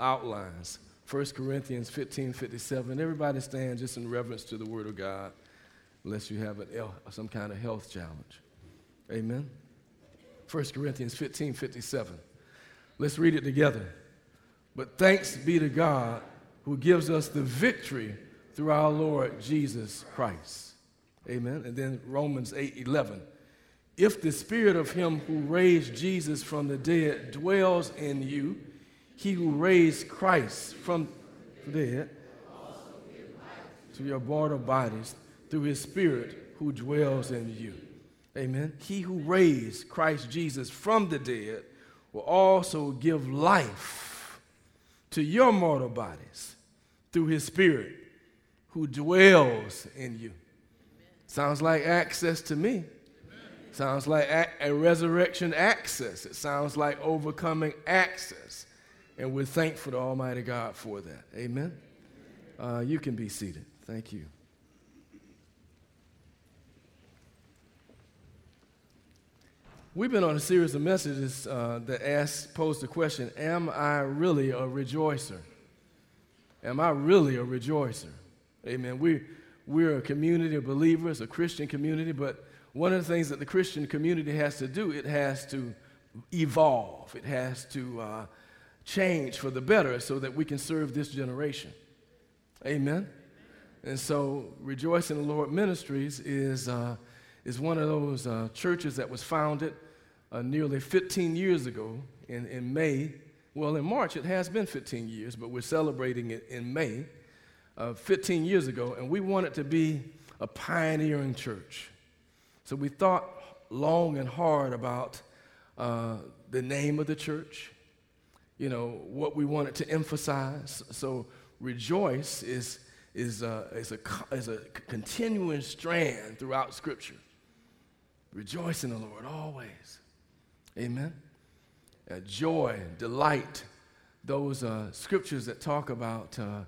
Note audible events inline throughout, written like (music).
outlines 1 Corinthians 15 57. Everybody stand just in reverence to the Word of God, unless you have an, some kind of health challenge. Amen. 1 Corinthians 15 57. Let's read it together. But thanks be to God who gives us the victory through our Lord Jesus Christ. Amen. And then Romans 8 11. If the spirit of him who raised Jesus from the dead dwells in you, he who raised Christ from the dead to your mortal bodies through his Spirit who dwells in you. Amen. He who raised Christ Jesus from the dead will also give life to your mortal bodies through his Spirit who dwells in you. Sounds like access to me. Sounds like a, a resurrection access. It sounds like overcoming access. And we're thankful to Almighty God for that. Amen. Uh, you can be seated. Thank you. We've been on a series of messages uh, that ask, pose the question Am I really a rejoicer? Am I really a rejoicer? Amen. We, we're a community of believers, a Christian community, but one of the things that the Christian community has to do, it has to evolve, it has to uh, change for the better so that we can serve this generation. Amen. And so, Rejoice in the Lord Ministries is, uh, is one of those uh, churches that was founded uh, nearly 15 years ago in, in May. Well, in March, it has been 15 years, but we're celebrating it in May, uh, 15 years ago, and we wanted to be a pioneering church. So we thought long and hard about uh, the name of the church, you know, what we wanted to emphasize. So rejoice is, is, a, is, a, is a continuing strand throughout Scripture. Rejoice in the Lord always. Amen. Uh, joy, delight, those uh, scriptures that talk about, uh,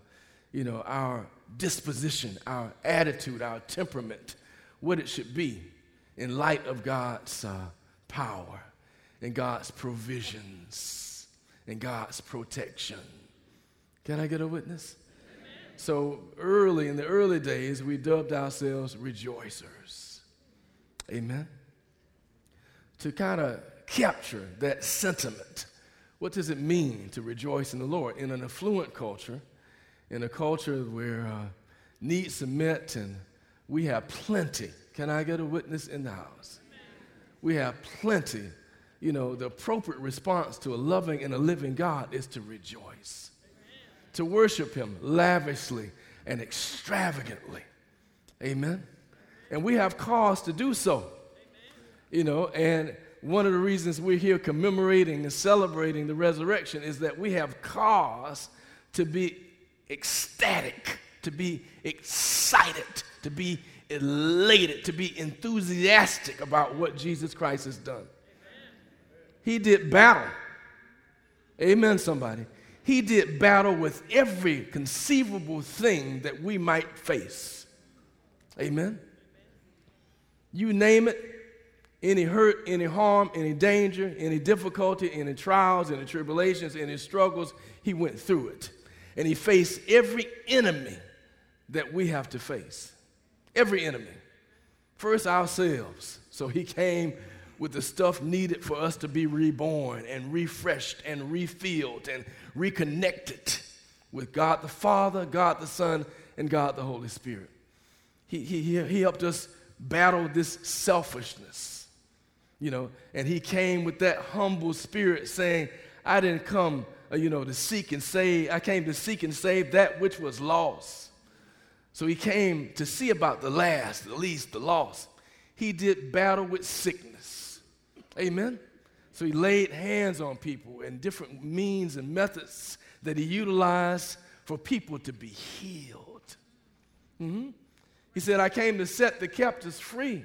you know, our disposition, our attitude, our temperament, what it should be in light of God's uh, power and God's provisions and God's protection. Can I get a witness? So early, in the early days, we dubbed ourselves rejoicers. Amen. To kind of capture that sentiment. What does it mean to rejoice in the Lord? In an affluent culture, in a culture where uh, needs are met and we have plenty. Can I get a witness in the house? We have plenty you know, the appropriate response to a loving and a living God is to rejoice, to worship Him lavishly and extravagantly. Amen. And we have cause to do so. You know, and one of the reasons we're here commemorating and celebrating the resurrection is that we have cause to be ecstatic, to be excited, to be elated, to be enthusiastic about what Jesus Christ has done. He did battle. Amen, somebody. He did battle with every conceivable thing that we might face. Amen. You name it, any hurt, any harm, any danger, any difficulty, any trials, any tribulations, any struggles, he went through it. And he faced every enemy that we have to face. Every enemy. First, ourselves. So he came with the stuff needed for us to be reborn and refreshed and refilled and reconnected with God the Father, God the Son, and God the Holy Spirit. He, he, he helped us battle this selfishness, you know, and he came with that humble spirit saying, I didn't come, uh, you know, to seek and save, I came to seek and save that which was lost. So he came to see about the last, the least, the lost. He did battle with sickness. Amen. So he laid hands on people and different means and methods that he utilized for people to be healed. Mm-hmm. He said, I came to set the captives free.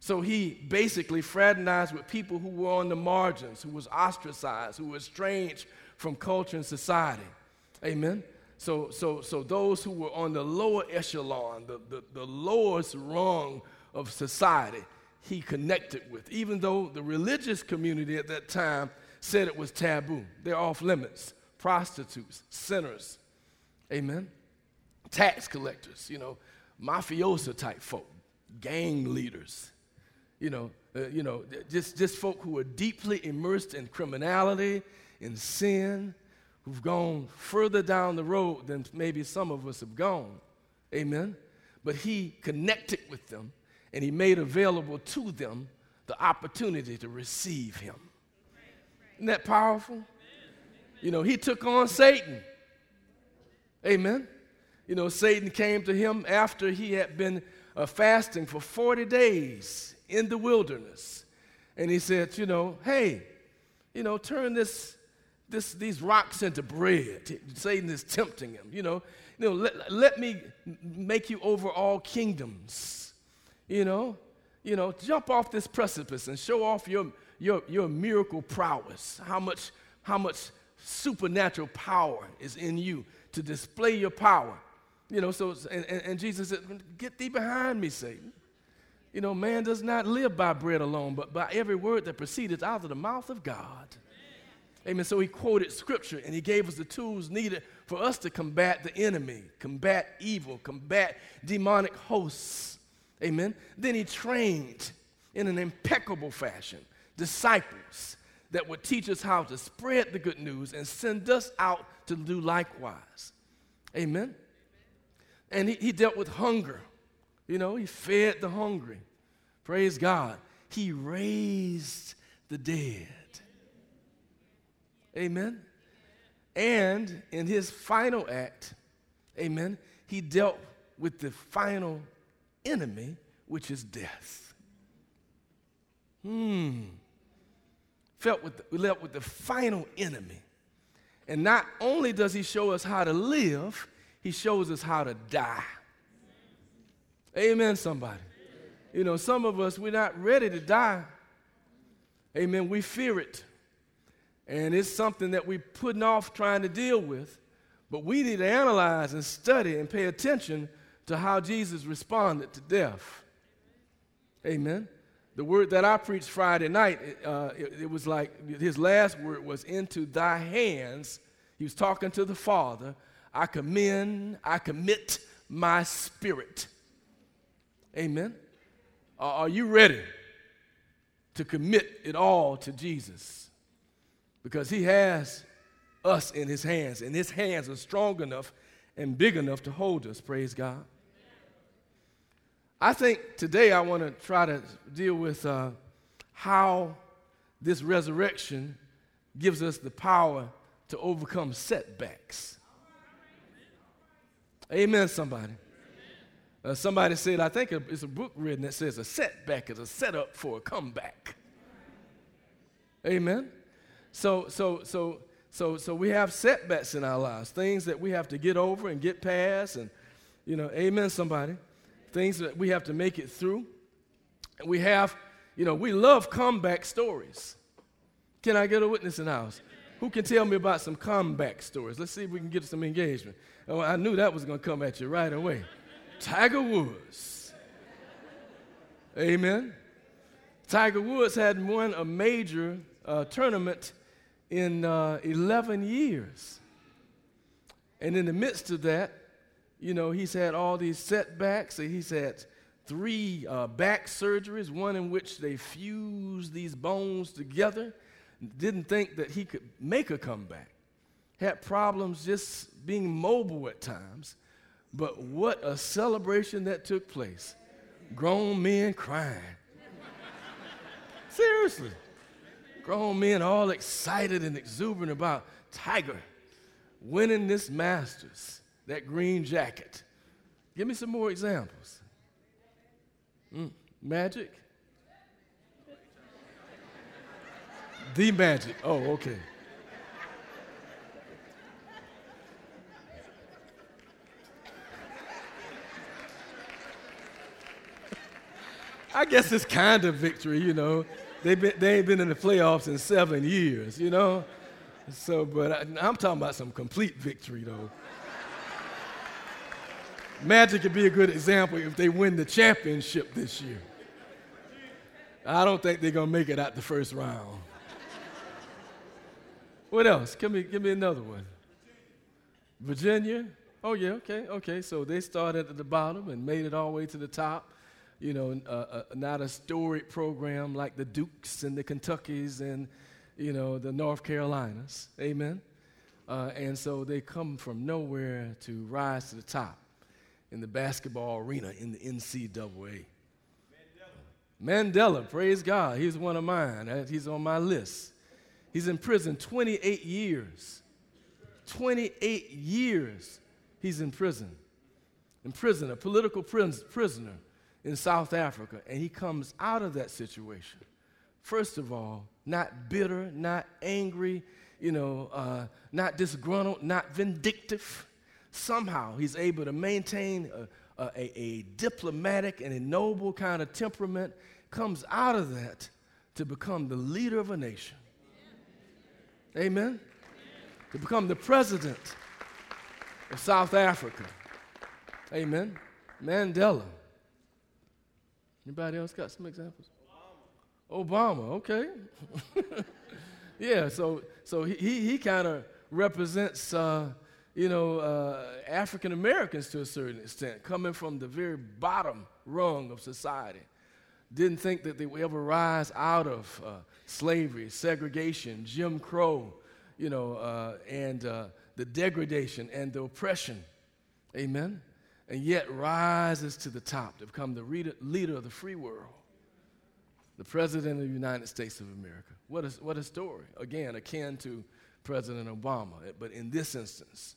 So he basically fraternized with people who were on the margins, who was ostracized, who were estranged from culture and society. Amen. So, so, so those who were on the lower echelon, the, the, the lowest rung of society, he connected with, even though the religious community at that time said it was taboo. They're off limits prostitutes, sinners, amen, tax collectors, you know, mafioso type folk, gang leaders, you know, uh, you know, just, just folk who are deeply immersed in criminality, in sin, who've gone further down the road than maybe some of us have gone. Amen. But he connected with them and he made available to them the opportunity to receive him. Isn't that powerful? You know, he took on Satan. Amen. You know, Satan came to him after he had been uh, fasting for 40 days in the wilderness. And he said, you know, hey, you know, turn this, this, these rocks into bread. Satan is tempting him, you know. You know, let, let me make you over all kingdoms. You know, you know, jump off this precipice and show off your, your, your miracle prowess. How much, how much supernatural power is in you to display your power. You know, so, and, and, Jesus said, Get thee behind me, Satan. You know, man does not live by bread alone, but by every word that proceeds out of the mouth of God. Amen. So he quoted scripture and he gave us the tools needed for us to combat the enemy, combat evil, combat demonic hosts. Amen. Then he trained in an impeccable fashion disciples that would teach us how to spread the good news and send us out to do likewise. Amen. And he, he dealt with hunger. You know, he fed the hungry. Praise God. He raised the dead. Amen. And in his final act, amen, he dealt with the final enemy, which is death. Hmm. Felt with the, we dealt with the final enemy. And not only does he show us how to live, he shows us how to die. Amen, somebody. You know, some of us, we're not ready to die. Amen. We fear it. And it's something that we're putting off trying to deal with. But we need to analyze and study and pay attention to how Jesus responded to death. Amen. The word that I preached Friday night, uh, it, it was like his last word was, Into thy hands. He was talking to the Father. I commend, I commit my spirit. Amen. Uh, are you ready to commit it all to Jesus? Because he has us in his hands, and his hands are strong enough and big enough to hold us. Praise God. I think today I want to try to deal with uh, how this resurrection gives us the power to overcome setbacks. Amen, somebody. Uh, somebody said, I think it's a book written that says a setback is a setup for a comeback. Amen. So, so, so, so, so we have setbacks in our lives, things that we have to get over and get past, and you know, amen. Somebody, things that we have to make it through. And we have, you know, we love comeback stories. Can I get a witness in the house? Who can tell me about some comeback stories? Let's see if we can get some engagement. Oh, I knew that was going to come at you right away. Tiger Woods. Amen. Tiger Woods hadn't won a major uh, tournament in uh, 11 years. And in the midst of that, you know, he's had all these setbacks. He's had three uh, back surgeries, one in which they fused these bones together. Didn't think that he could make a comeback. Had problems just being mobile at times. But what a celebration that took place. Grown men crying. Seriously. Grown men all excited and exuberant about Tiger winning this Masters, that green jacket. Give me some more examples. Mm, magic? the magic. Oh, okay. I guess it's kind of victory, you know. They've been, they ain't been in the playoffs in seven years, you know. So, but I, I'm talking about some complete victory, though. Magic could be a good example if they win the championship this year. I don't think they're going to make it out the first round. What else? Give me, give me another one. Virginia. Oh, yeah, okay, okay. So they started at the bottom and made it all the way to the top. You know, uh, uh, not a storied program like the Dukes and the Kentuckys and, you know, the North Carolinas. Amen. Uh, and so they come from nowhere to rise to the top in the basketball arena in the NCAA. Mandela, Mandela praise God. He's one of mine. He's on my list. He's in prison 28 years. 28 years he's in prison. In prison, a political prisoner in South Africa. And he comes out of that situation. First of all, not bitter, not angry, you know, uh, not disgruntled, not vindictive. Somehow he's able to maintain a, a, a, diplomatic and a noble kind of temperament, comes out of that to become the leader of a nation. Amen? To become the president of South Africa. Amen? Mandela. Anybody else got some examples? Obama, Obama okay. (laughs) yeah, so, so he, he kind of represents, uh, you know, uh, African Americans to a certain extent, coming from the very bottom rung of society. Didn't think that they would ever rise out of uh, slavery, segregation, Jim Crow, you know, uh, and uh, the degradation and the oppression. Amen. And yet rises to the top to become the leader of the free world the President of the United States of America. What a, what a story. Again, akin to President Obama, but in this instance,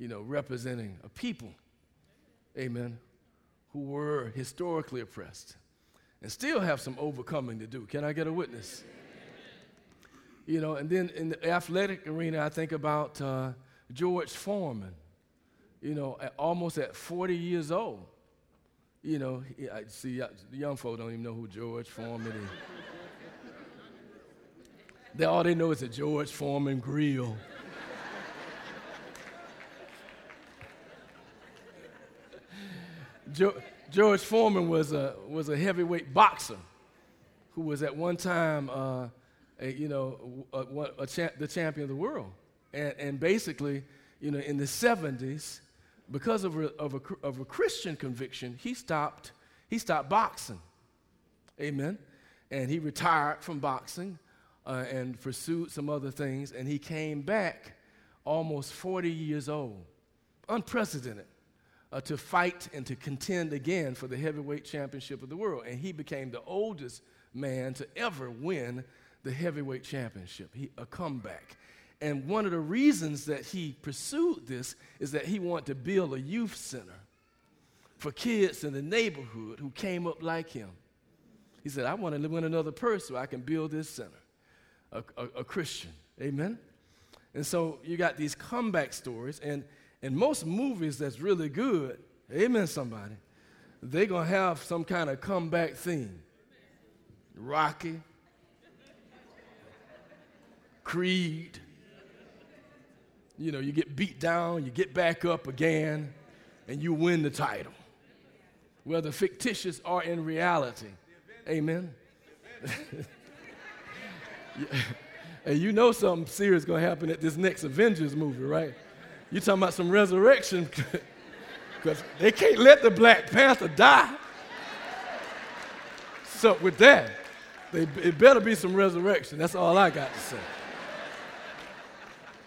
you know, representing a people, amen, who were historically oppressed and still have some overcoming to do. Can I get a witness? You know, and then in the athletic arena, I think about uh, George Foreman, you know, at, almost at 40 years old you know, I see the young folk don't even know who George Foreman is. they, all they know is a George Foreman grill. George Foreman was a, was a heavyweight boxer who was at one time, uh, a, you know, a, a cha- the champion of the world. And, and basically, you know, in the 70s, because of a, of a, of a Christian conviction, he stopped, he stopped boxing. Amen. And he retired from boxing uh, and pursued some other things. And he came back almost 40 years old, unprecedented, uh, to fight and to contend again for the heavyweight championship of the world. And he became the oldest man to ever win the heavyweight championship, he, a comeback. And one of the reasons that he pursued this is that he wanted to build a youth center for kids in the neighborhood who came up like him. He said, I want to win another person so I can build this center, a, a, a Christian. Amen? And so you got these comeback stories, and in most movies that's really good, amen, somebody, they're going to have some kind of comeback theme. Rocky, Creed, you know, you get beat down, you get back up again, and you win the title. Whether fictitious or in reality. Amen. (laughs) and you know something serious going to happen at this next Avengers movie, right? You're talking about some resurrection (laughs) because they can't let the Black Panther die. So, with that, they, it better be some resurrection. That's all I got to say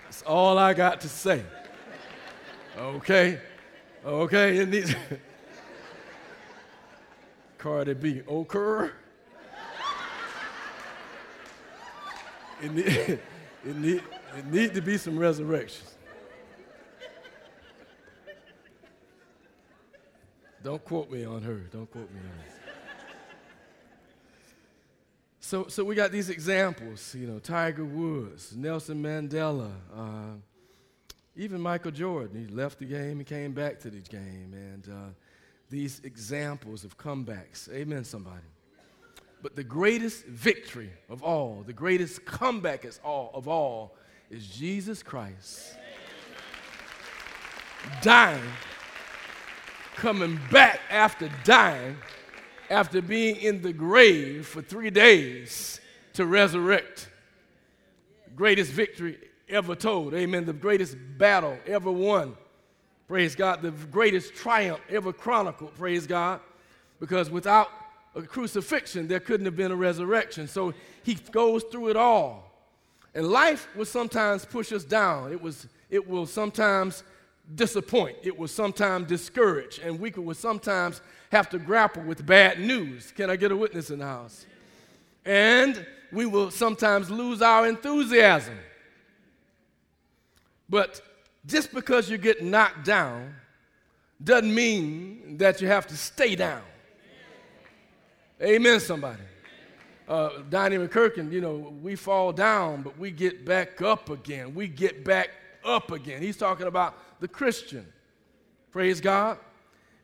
That's all I got to say. Okay? Okay, it needs. (laughs) Cardi B, occur. It need, (laughs) it, need, it need to be some resurrections. Don't quote me on her. Don't quote me on her. So, so we got these examples, you know, Tiger Woods, Nelson Mandela, uh, even Michael Jordan. He left the game and came back to the game. And uh, these examples of comebacks. Amen, somebody. But the greatest victory of all, the greatest comeback all, of all is Jesus Christ dying, coming back after dying after being in the grave for three days to resurrect. Greatest victory ever told. Amen. The greatest battle ever won. Praise God. The greatest triumph ever chronicled. Praise God. Because without a crucifixion, there couldn't have been a resurrection. So he goes through it all. And life will sometimes push us down. It, was, it will sometimes disappoint. It will sometimes discourage. And we will sometimes have to grapple with bad news. Can I get a witness in the house? And we will sometimes lose our enthusiasm. But just because you get knocked down doesn't mean that you have to stay down. Amen, somebody. Uh, Donnie McClurkin, you know, we fall down, but we get back up again. We get back up again. He's talking about the Christian. Praise God.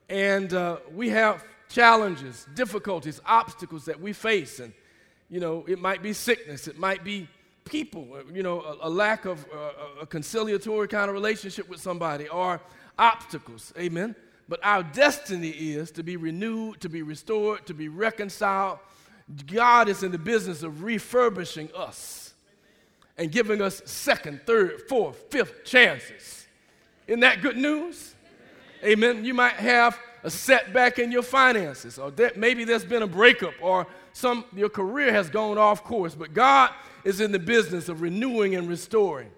And uh, we have challenges, difficulties, obstacles that we face. And, you know, it might be sickness, it might be people, uh, you know, a, a lack of uh, a conciliatory kind of relationship with somebody, or obstacles. Amen. But our destiny is to be renewed, to be restored, to be reconciled. God is in the business of refurbishing us and giving us second, third, fourth, fifth chances. Isn't that good news? Amen. You might have a setback in your finances, or that maybe there's been a breakup, or some your career has gone off course, but God is in the business of renewing and restoring.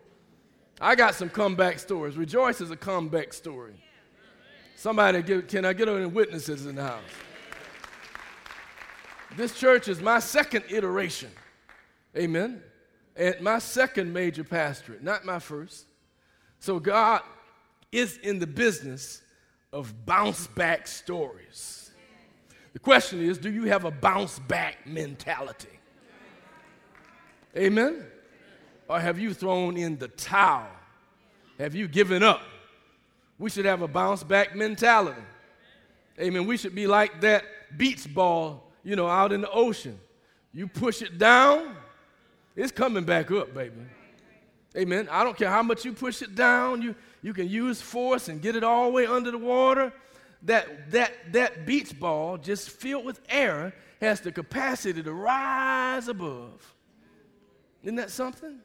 I got some comeback stories. Rejoice is a comeback story. Somebody, give, can I get any witnesses in the house? This church is my second iteration. Amen. And my second major pastorate, not my first. So God is in the business of bounce back stories. The question is do you have a bounce back mentality? Amen. Or have you thrown in the towel? Have you given up? We should have a bounce back mentality. Amen. We should be like that beach ball, you know, out in the ocean. You push it down, it's coming back up, baby. Amen. I don't care how much you push it down, you, you can use force and get it all the way under the water. That, that, that beach ball, just filled with air, has the capacity to rise above. Isn't that something?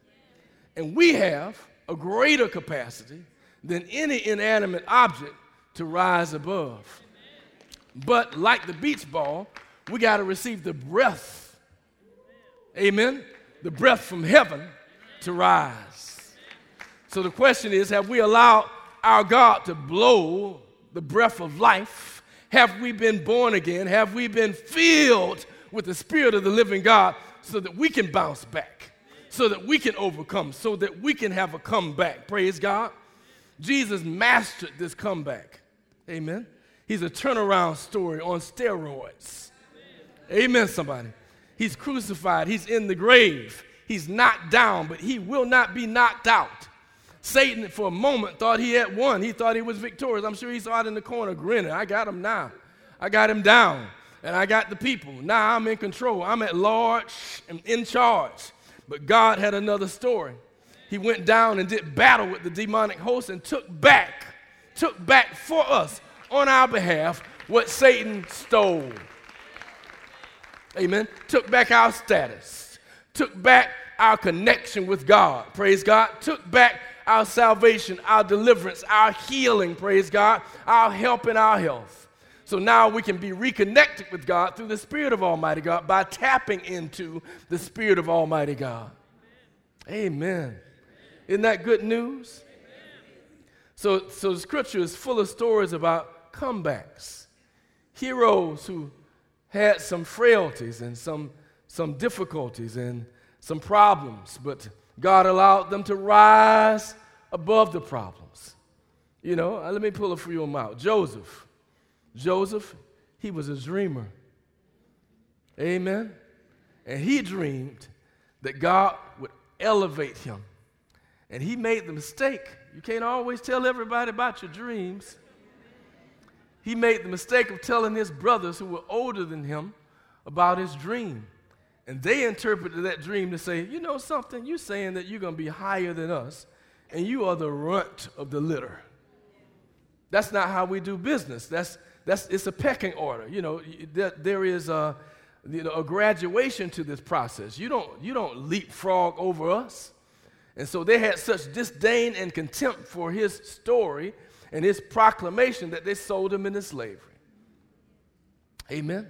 And we have a greater capacity than any inanimate object to rise above. But like the beach ball, we got to receive the breath. Amen. The breath from heaven to rise. So the question is have we allowed our God to blow the breath of life? Have we been born again? Have we been filled with the Spirit of the living God so that we can bounce back, so that we can overcome, so that we can have a comeback? Praise God. Jesus mastered this comeback. Amen. He's a turnaround story on steroids. Amen, somebody. He's crucified, he's in the grave, he's knocked down, but he will not be knocked out. Satan, for a moment, thought he had won. He thought he was victorious. I'm sure he saw it in the corner grinning. I got him now. I got him down. And I got the people. Now I'm in control. I'm at large and in charge. But God had another story he went down and did battle with the demonic host and took back, took back for us on our behalf what Satan stole. Amen. Took back our status, took back our connection with God. Praise God. Took back our salvation, our deliverance, our healing. Praise God. Our help and our health. So now we can be reconnected with God through the Spirit of Almighty God by tapping into the Spirit of Almighty God. Amen. Isn't that good news? So, so the scripture is full of stories about comebacks. Heroes who had some frailties and some, some difficulties and some problems, but God allowed them to rise above the problems. You know, uh, let me pull a few of them out. Joseph. Joseph, he was a dreamer. Amen. And he dreamed that God would elevate him and he made the mistake. You can't always tell everybody about your dreams. He made the mistake of telling his brothers who were older than him about his dream. And they interpreted that dream to say, you know something, you're saying that you're going to be higher than us, and you are the runt of the litter. That's not how we do business. That's, that's, it's a pecking order. You know, there, there is a, you know, a graduation to this process. You don't, you don't leapfrog over us. And so they had such disdain and contempt for his story and his proclamation that they sold him into slavery. Amen.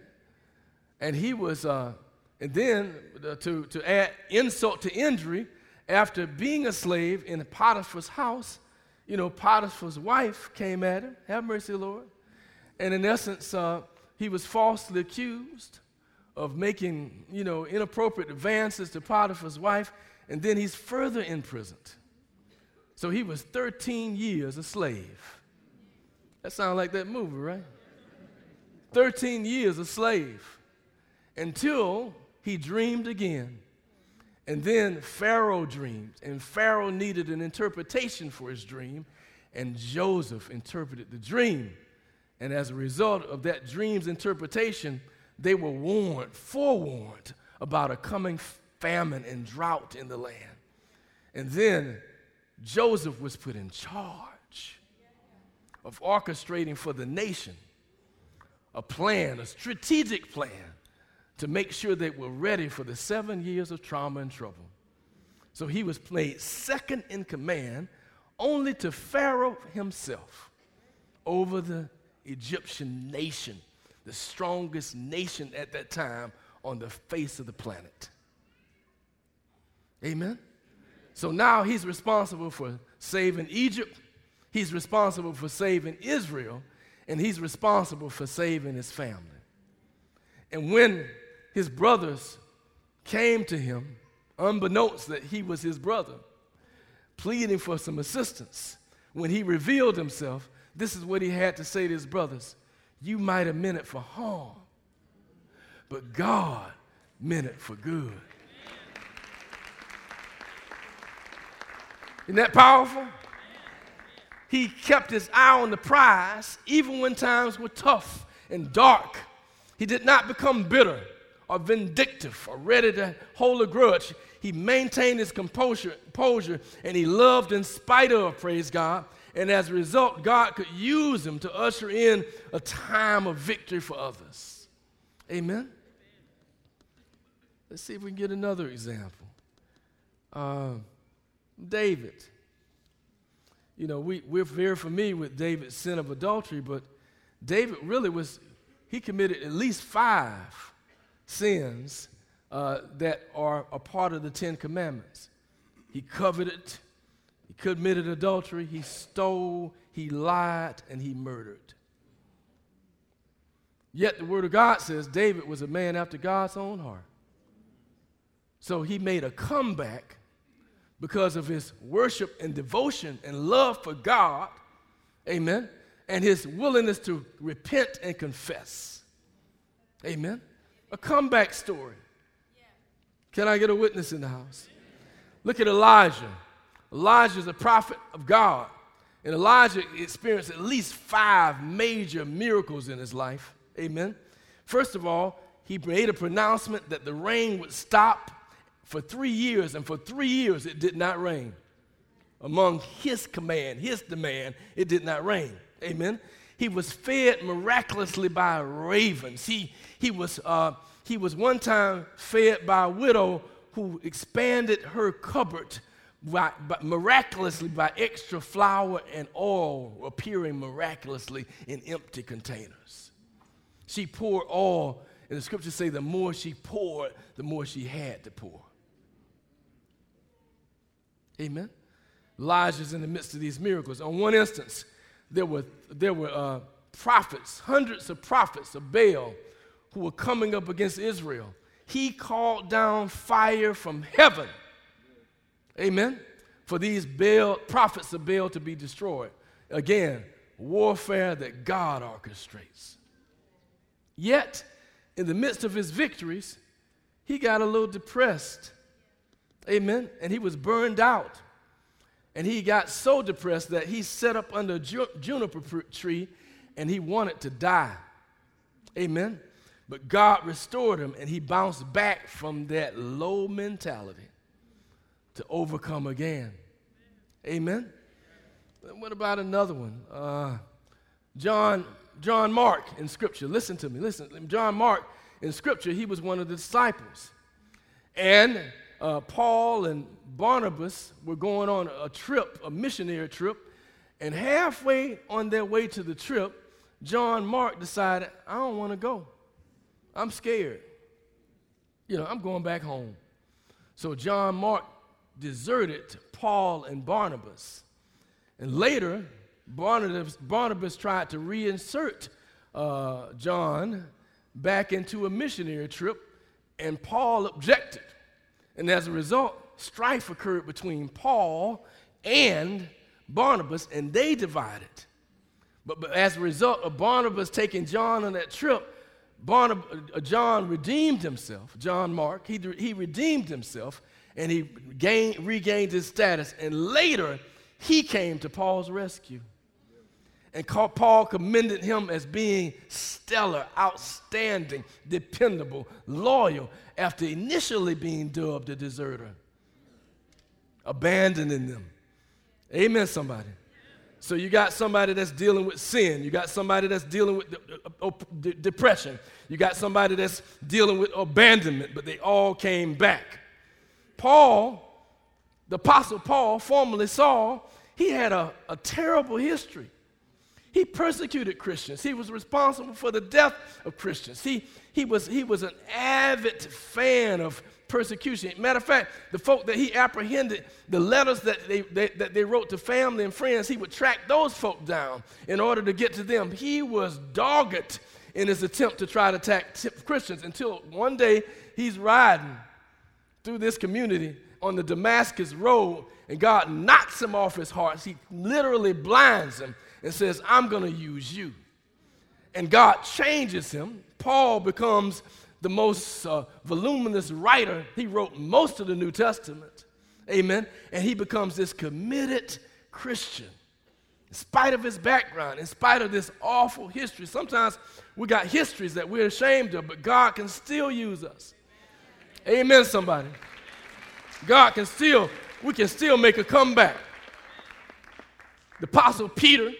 And he was, uh, and then uh, to, to add insult to injury, after being a slave in Potiphar's house, you know, Potiphar's wife came at him. Have mercy, Lord. And in essence, uh, he was falsely accused of making, you know, inappropriate advances to Potiphar's wife, and then he's further imprisoned. So he was 13 years a slave. That sounds like that movie, right? 13 years a slave until he dreamed again. And then Pharaoh dreamed, and Pharaoh needed an interpretation for his dream, and Joseph interpreted the dream. And as a result of that dream's interpretation, they were warned, forewarned about a coming famine and drought in the land. And then Joseph was put in charge of orchestrating for the nation a plan, a strategic plan to make sure they were ready for the seven years of trauma and trouble. So he was made second in command only to Pharaoh himself over the Egyptian nation, the strongest nation at that time on the face of the planet. Amen? So now he's responsible for saving Egypt, he's responsible for saving Israel, and he's responsible for saving his family. And when his brothers came to him, unbeknownst that he was his brother, pleading for some assistance, when he revealed himself, this is what he had to say to his brothers You might have meant it for harm, but God meant it for good. Isn't that powerful? He kept his eye on the prize even when times were tough and dark. He did not become bitter or vindictive or ready to hold a grudge. He maintained his composure, and he loved in spite of, praise God. And as a result, God could use him to usher in a time of victory for others. Amen? Let's see if we can get another example. Uh, David. You know, we, we're very familiar with David's sin of adultery, but David really was, he committed at least five sins uh, that are a part of the Ten Commandments. He coveted, he committed adultery, he stole, he lied, and he murdered. Yet the Word of God says David was a man after God's own heart. So he made a comeback because of his worship and devotion and love for God. Amen. And his willingness to repent and confess. Amen a comeback story. Can I get a witness in the house? Look at Elijah. Elijah is a prophet of God. And Elijah experienced at least five major miracles in his life. Amen. First of all, he made a pronouncement that the rain would stop for three years, and for three years it did not rain. Among his command, his demand, it did not rain. Amen. He was fed miraculously by ravens. He, he, was, uh, he was one time fed by a widow who expanded her cupboard by, by, miraculously by extra flour and oil appearing miraculously in empty containers. She poured oil, and the scriptures say the more she poured, the more she had to pour. Amen. Elijah's in the midst of these miracles. On one instance, there were, there were uh, prophets, hundreds of prophets of Baal who were coming up against Israel. He called down fire from heaven. Amen. For these Baal, prophets of Baal to be destroyed. Again, warfare that God orchestrates. Yet, in the midst of his victories, he got a little depressed. Amen. And he was burned out. And he got so depressed that he set up under a juniper tree and he wanted to die. Amen. But God restored him and he bounced back from that low mentality to overcome again. Amen. What about another one? Uh, John, John Mark in Scripture. Listen to me. Listen. John Mark in Scripture, he was one of the disciples. And uh, Paul and Barnabas were going on a trip, a missionary trip, and halfway on their way to the trip, John Mark decided, I don't want to go. I'm scared. You know, I'm going back home. So John Mark deserted Paul and Barnabas. And later, Barnabas, Barnabas tried to reinsert uh, John back into a missionary trip, and Paul objected. And as a result, strife occurred between Paul and Barnabas, and they divided. But, but as a result of Barnabas taking John on that trip, Barnabas, uh, John redeemed himself, John Mark, he, he redeemed himself and he gained, regained his status. And later, he came to Paul's rescue. And Paul commended him as being stellar, outstanding, dependable, loyal, after initially being dubbed a deserter, abandoning them. Amen, somebody. So you got somebody that's dealing with sin. You got somebody that's dealing with uh, depression. You got somebody that's dealing with abandonment, but they all came back. Paul, the Apostle Paul, formerly Saul, he had a, a terrible history. He persecuted Christians. He was responsible for the death of Christians. He, he, was, he was an avid fan of persecution. Matter of fact, the folk that he apprehended, the letters that they, they, that they wrote to family and friends, he would track those folk down in order to get to them. He was dogged in his attempt to try to attack Christians until one day he's riding through this community on the Damascus road and God knocks him off his horse. He literally blinds him and says, I'm going to use you. And God changes him. Paul becomes the most uh, voluminous writer. He wrote most of the New Testament. Amen. And he becomes this committed Christian. In spite of his background, in spite of this awful history, sometimes we got histories that we're ashamed of, but God can still use us. Amen, somebody. God can still, we can still make a comeback. The Apostle Peter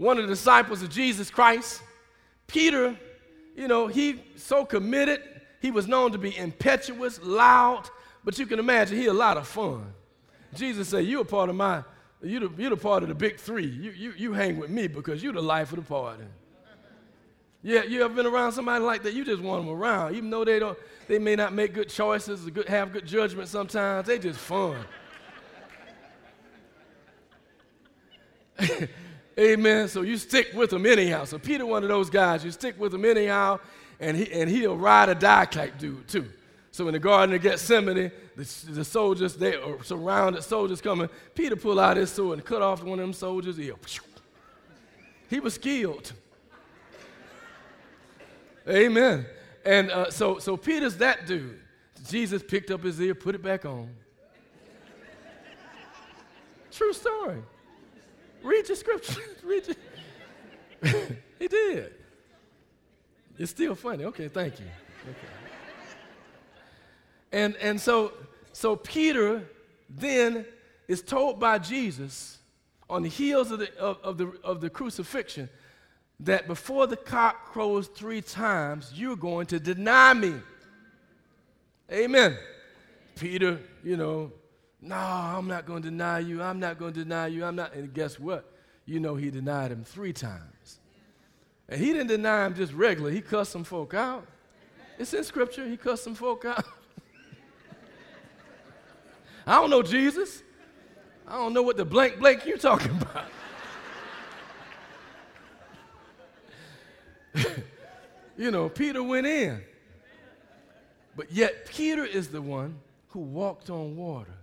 one of the disciples of Jesus Christ. Peter, you know, he so committed. He was known to be impetuous, loud, but you can imagine he a lot of fun. Jesus said, you're a part of my, you're the, you're the part of the big three. You, you, you hang with me because you're the life of the party. Yeah, you ever been around somebody like that? You just want them around, even though they don't, they may not make good choices, or good, have good judgment sometimes. They just fun. (laughs) Amen. So you stick with him anyhow. So Peter, one of those guys, you stick with him anyhow, and, he, and he'll ride or die type dude too. So in the Garden of Gethsemane, the, the soldiers, they are surrounded, soldiers coming. Peter pulled out his sword and cut off one of them soldiers' ear. He was skilled. Amen. And uh, so, so Peter's that dude. Jesus picked up his ear, put it back on. True story. Read your scripture. (laughs) Read your... (laughs) he did. It's still funny. Okay, thank you. Okay. And, and so, so Peter then is told by Jesus on the heels of the, of, of, the, of the crucifixion that before the cock crows three times, you're going to deny me. Amen. Peter, you know, no, I'm not going to deny you. I'm not going to deny you. I'm not. And guess what? You know he denied him three times. And he didn't deny him just regular. He cussed some folk out. It's in scripture. He cussed some folk out. (laughs) I don't know Jesus. I don't know what the blank blank you're talking about. (laughs) you know, Peter went in. But yet, Peter is the one who walked on water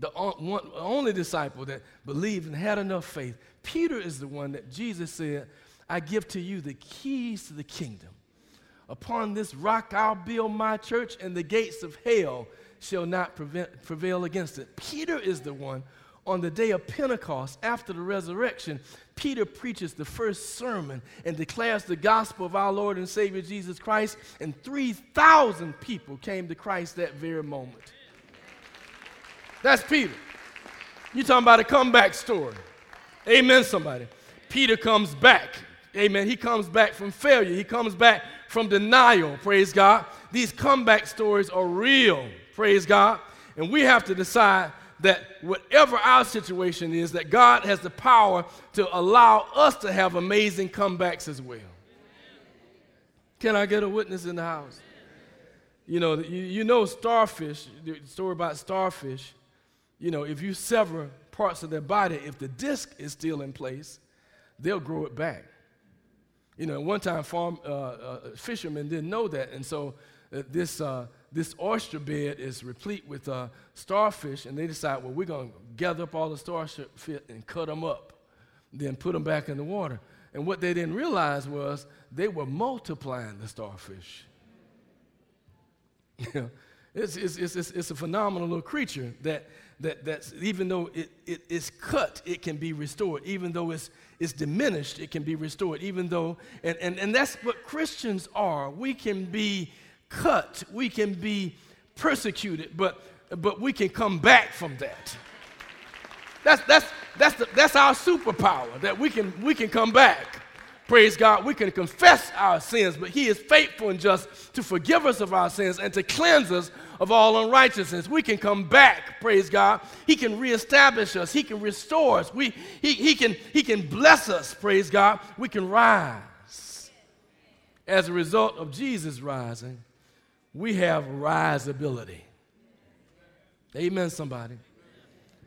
the one, only disciple that believed and had enough faith. Peter is the one that Jesus said, I give to you the keys to the kingdom. Upon this rock I'll build my church, and the gates of hell shall not prevent, prevail against it. Peter is the one on the day of Pentecost, after the resurrection, Peter preaches the first sermon and declares the gospel of our Lord and Savior Jesus Christ, and 3,000 people came to Christ that very moment. That's Peter. you talking about a comeback story. Amen, somebody. Peter comes back. Amen. He comes back from failure. He comes back from denial. Praise God. These comeback stories are real. Praise God. And we have to decide that whatever our situation is, that God has the power to allow us to have amazing comebacks as well. Can I get a witness in the house? You know, you, you know starfish, the story about starfish, you know, if you sever parts of their body, if the disc is still in place, they'll grow it back. You know, one time farm uh, uh, fishermen didn't know that, and so uh, this uh, this oyster bed is replete with uh, starfish, and they decide, well, we're going to gather up all the starfish and cut them up, then put them back in the water. And what they didn't realize was they were multiplying the starfish. (laughs) Know, it's, it's, it's, it's, a phenomenal little creature that, that that's, even though it, it is cut, it can be restored. Even though it's, it's diminished, it can be restored. Even though, and, and, and that's what Christians are. We can be cut, we can be persecuted, but, but we can come back from that. That's, that's, that's, the, that's our superpower, that we can, we can come back. Praise God. We can confess our sins, but He is faithful and just to forgive us of our sins and to cleanse us of all unrighteousness. We can come back, praise God. He can reestablish us, He can restore us, we, he, he, can, he can bless us, praise God. We can rise. As a result of Jesus rising, we have risability. Amen, somebody.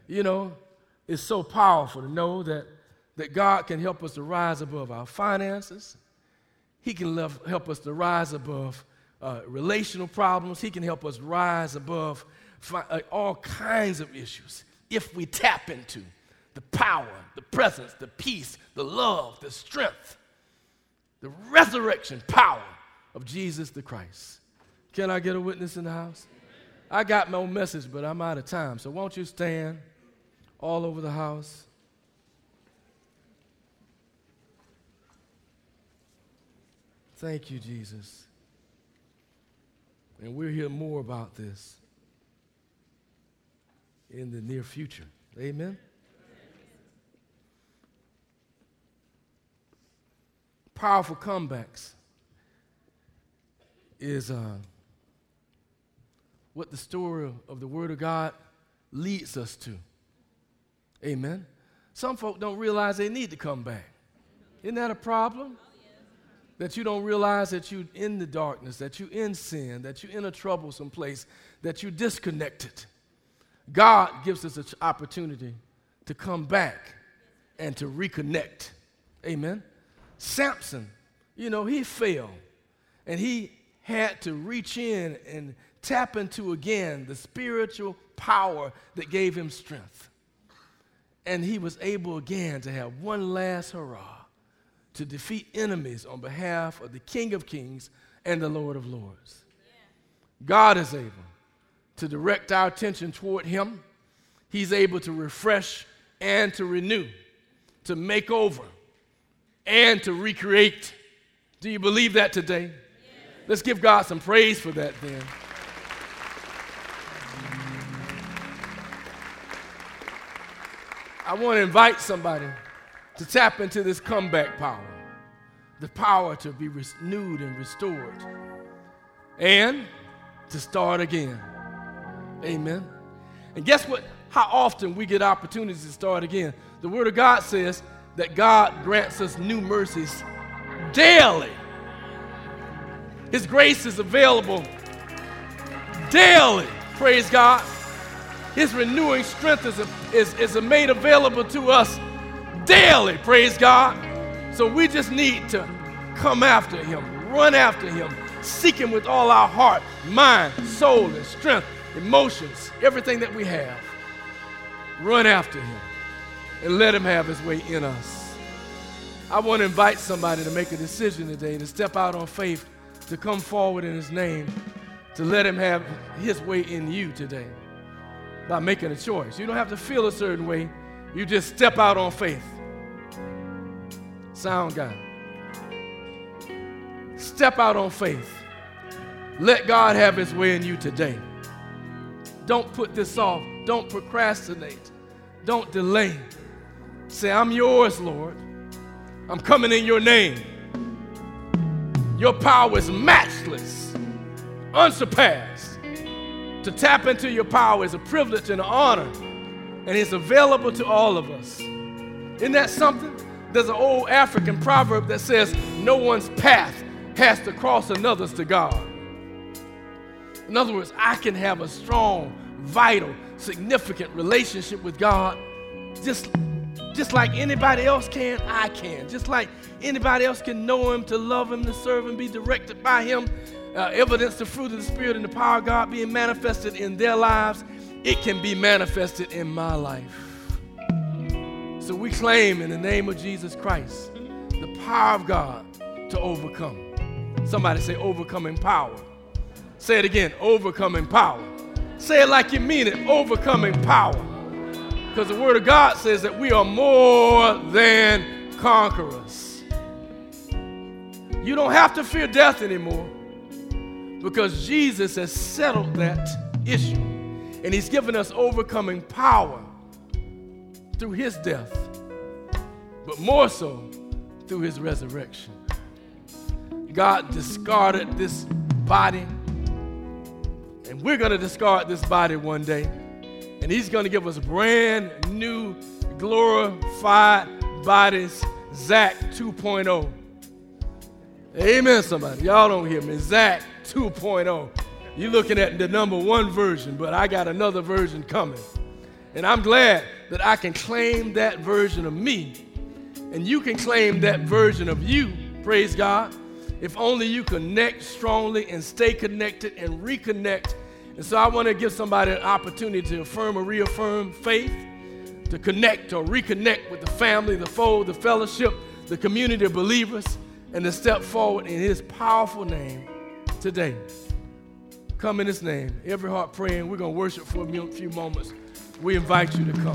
You know, it's so powerful to know that, that God can help us to rise above our finances. He can love, help us to rise above uh, relational problems. He can help us rise above fi- uh, all kinds of issues if we tap into the power, the presence, the peace, the love, the strength, the resurrection power of Jesus the Christ. Can I get a witness in the house? I got own message, but I'm out of time. So won't you stand all over the house? Thank you, Jesus. And we'll hear more about this in the near future. Amen. Powerful comebacks is. Uh, what the story of the Word of God leads us to. Amen. Some folk don't realize they need to come back. Isn't that a problem? That you don't realize that you're in the darkness, that you're in sin, that you're in a troublesome place, that you're disconnected. God gives us an opportunity to come back and to reconnect. Amen. Samson, you know, he fell and he had to reach in and tap into again the spiritual power that gave him strength. And he was able again to have one last hurrah to defeat enemies on behalf of the King of Kings and the Lord of Lords. God is able to direct our attention toward him. He's able to refresh and to renew, to make over, and to recreate. Do you believe that today? Let's give God some praise for that then. I want to invite somebody to tap into this comeback power, the power to be renewed and restored, and to start again. Amen. And guess what? How often we get opportunities to start again. The Word of God says that God grants us new mercies daily. His grace is available daily. Praise God. His renewing strength is, is, is made available to us daily, praise God. So we just need to come after him, run after him, seek him with all our heart, mind, soul, and strength, emotions, everything that we have. Run after him and let him have his way in us. I want to invite somebody to make a decision today to step out on faith, to come forward in his name, to let him have his way in you today by making a choice. You don't have to feel a certain way, you just step out on faith. Sound guy. Step out on faith. Let God have his way in you today. Don't put this off. Don't procrastinate. Don't delay. Say, I'm yours, Lord. I'm coming in your name. Your power is matchless, unsurpassed. To tap into your power is a privilege and an honor, and it's available to all of us. Isn't that something? There's an old African proverb that says, No one's path has to cross another's to God. In other words, I can have a strong, vital, significant relationship with God just, just like anybody else can, I can. Just like anybody else can know Him, to love Him, to serve Him, be directed by Him, uh, evidence the fruit of the Spirit and the power of God being manifested in their lives, it can be manifested in my life. So we claim in the name of Jesus Christ the power of God to overcome. Somebody say, overcoming power. Say it again, overcoming power. Say it like you mean it, overcoming power. Because the Word of God says that we are more than conquerors. You don't have to fear death anymore because Jesus has settled that issue. And He's given us overcoming power through his death, but more so through his resurrection. God discarded this body, and we're going to discard this body one day. And he's going to give us brand new, glorified bodies, Zach 2.0. Amen, somebody. Y'all don't hear me. Zach 2.0. You're looking at the number one version, but I got another version coming. And I'm glad that I can claim that version of me. And you can claim that version of you, praise God, if only you connect strongly and stay connected and reconnect. And so I want to give somebody an opportunity to affirm or reaffirm faith, to connect or reconnect with the family, the fold, the fellowship, the community of believers, and to step forward in His powerful name today. Come in His name. Every heart praying. We're going to worship for a few moments we invite you to come.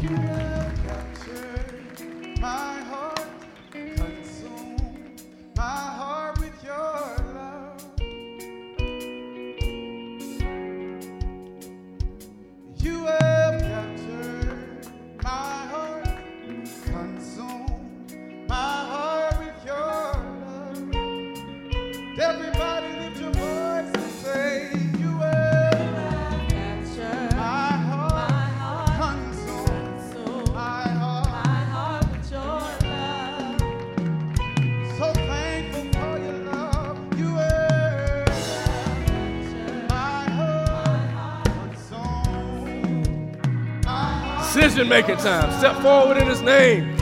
Decision making time. Step forward in His name.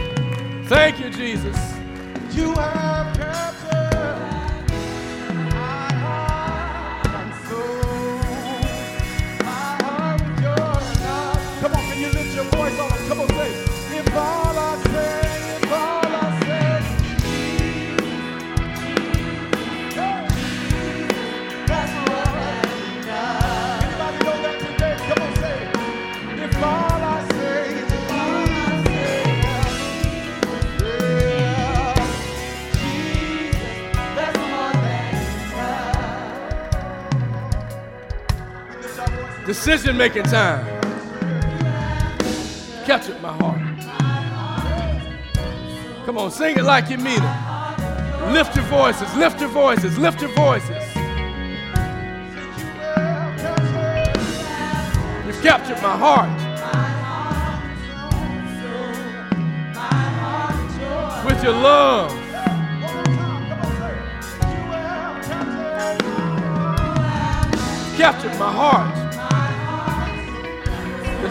Thank you, Jesus. You have captured my heart and soul. My heart. Come on, can you lift your voice on? Come on, Decision making time. Captured my heart. Come on, sing it like you mean it. Lift your voices, lift your voices, lift your voices. You've captured my heart. With your love. Captured my heart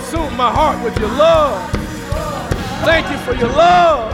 consume my heart with your love. Thank you for your love.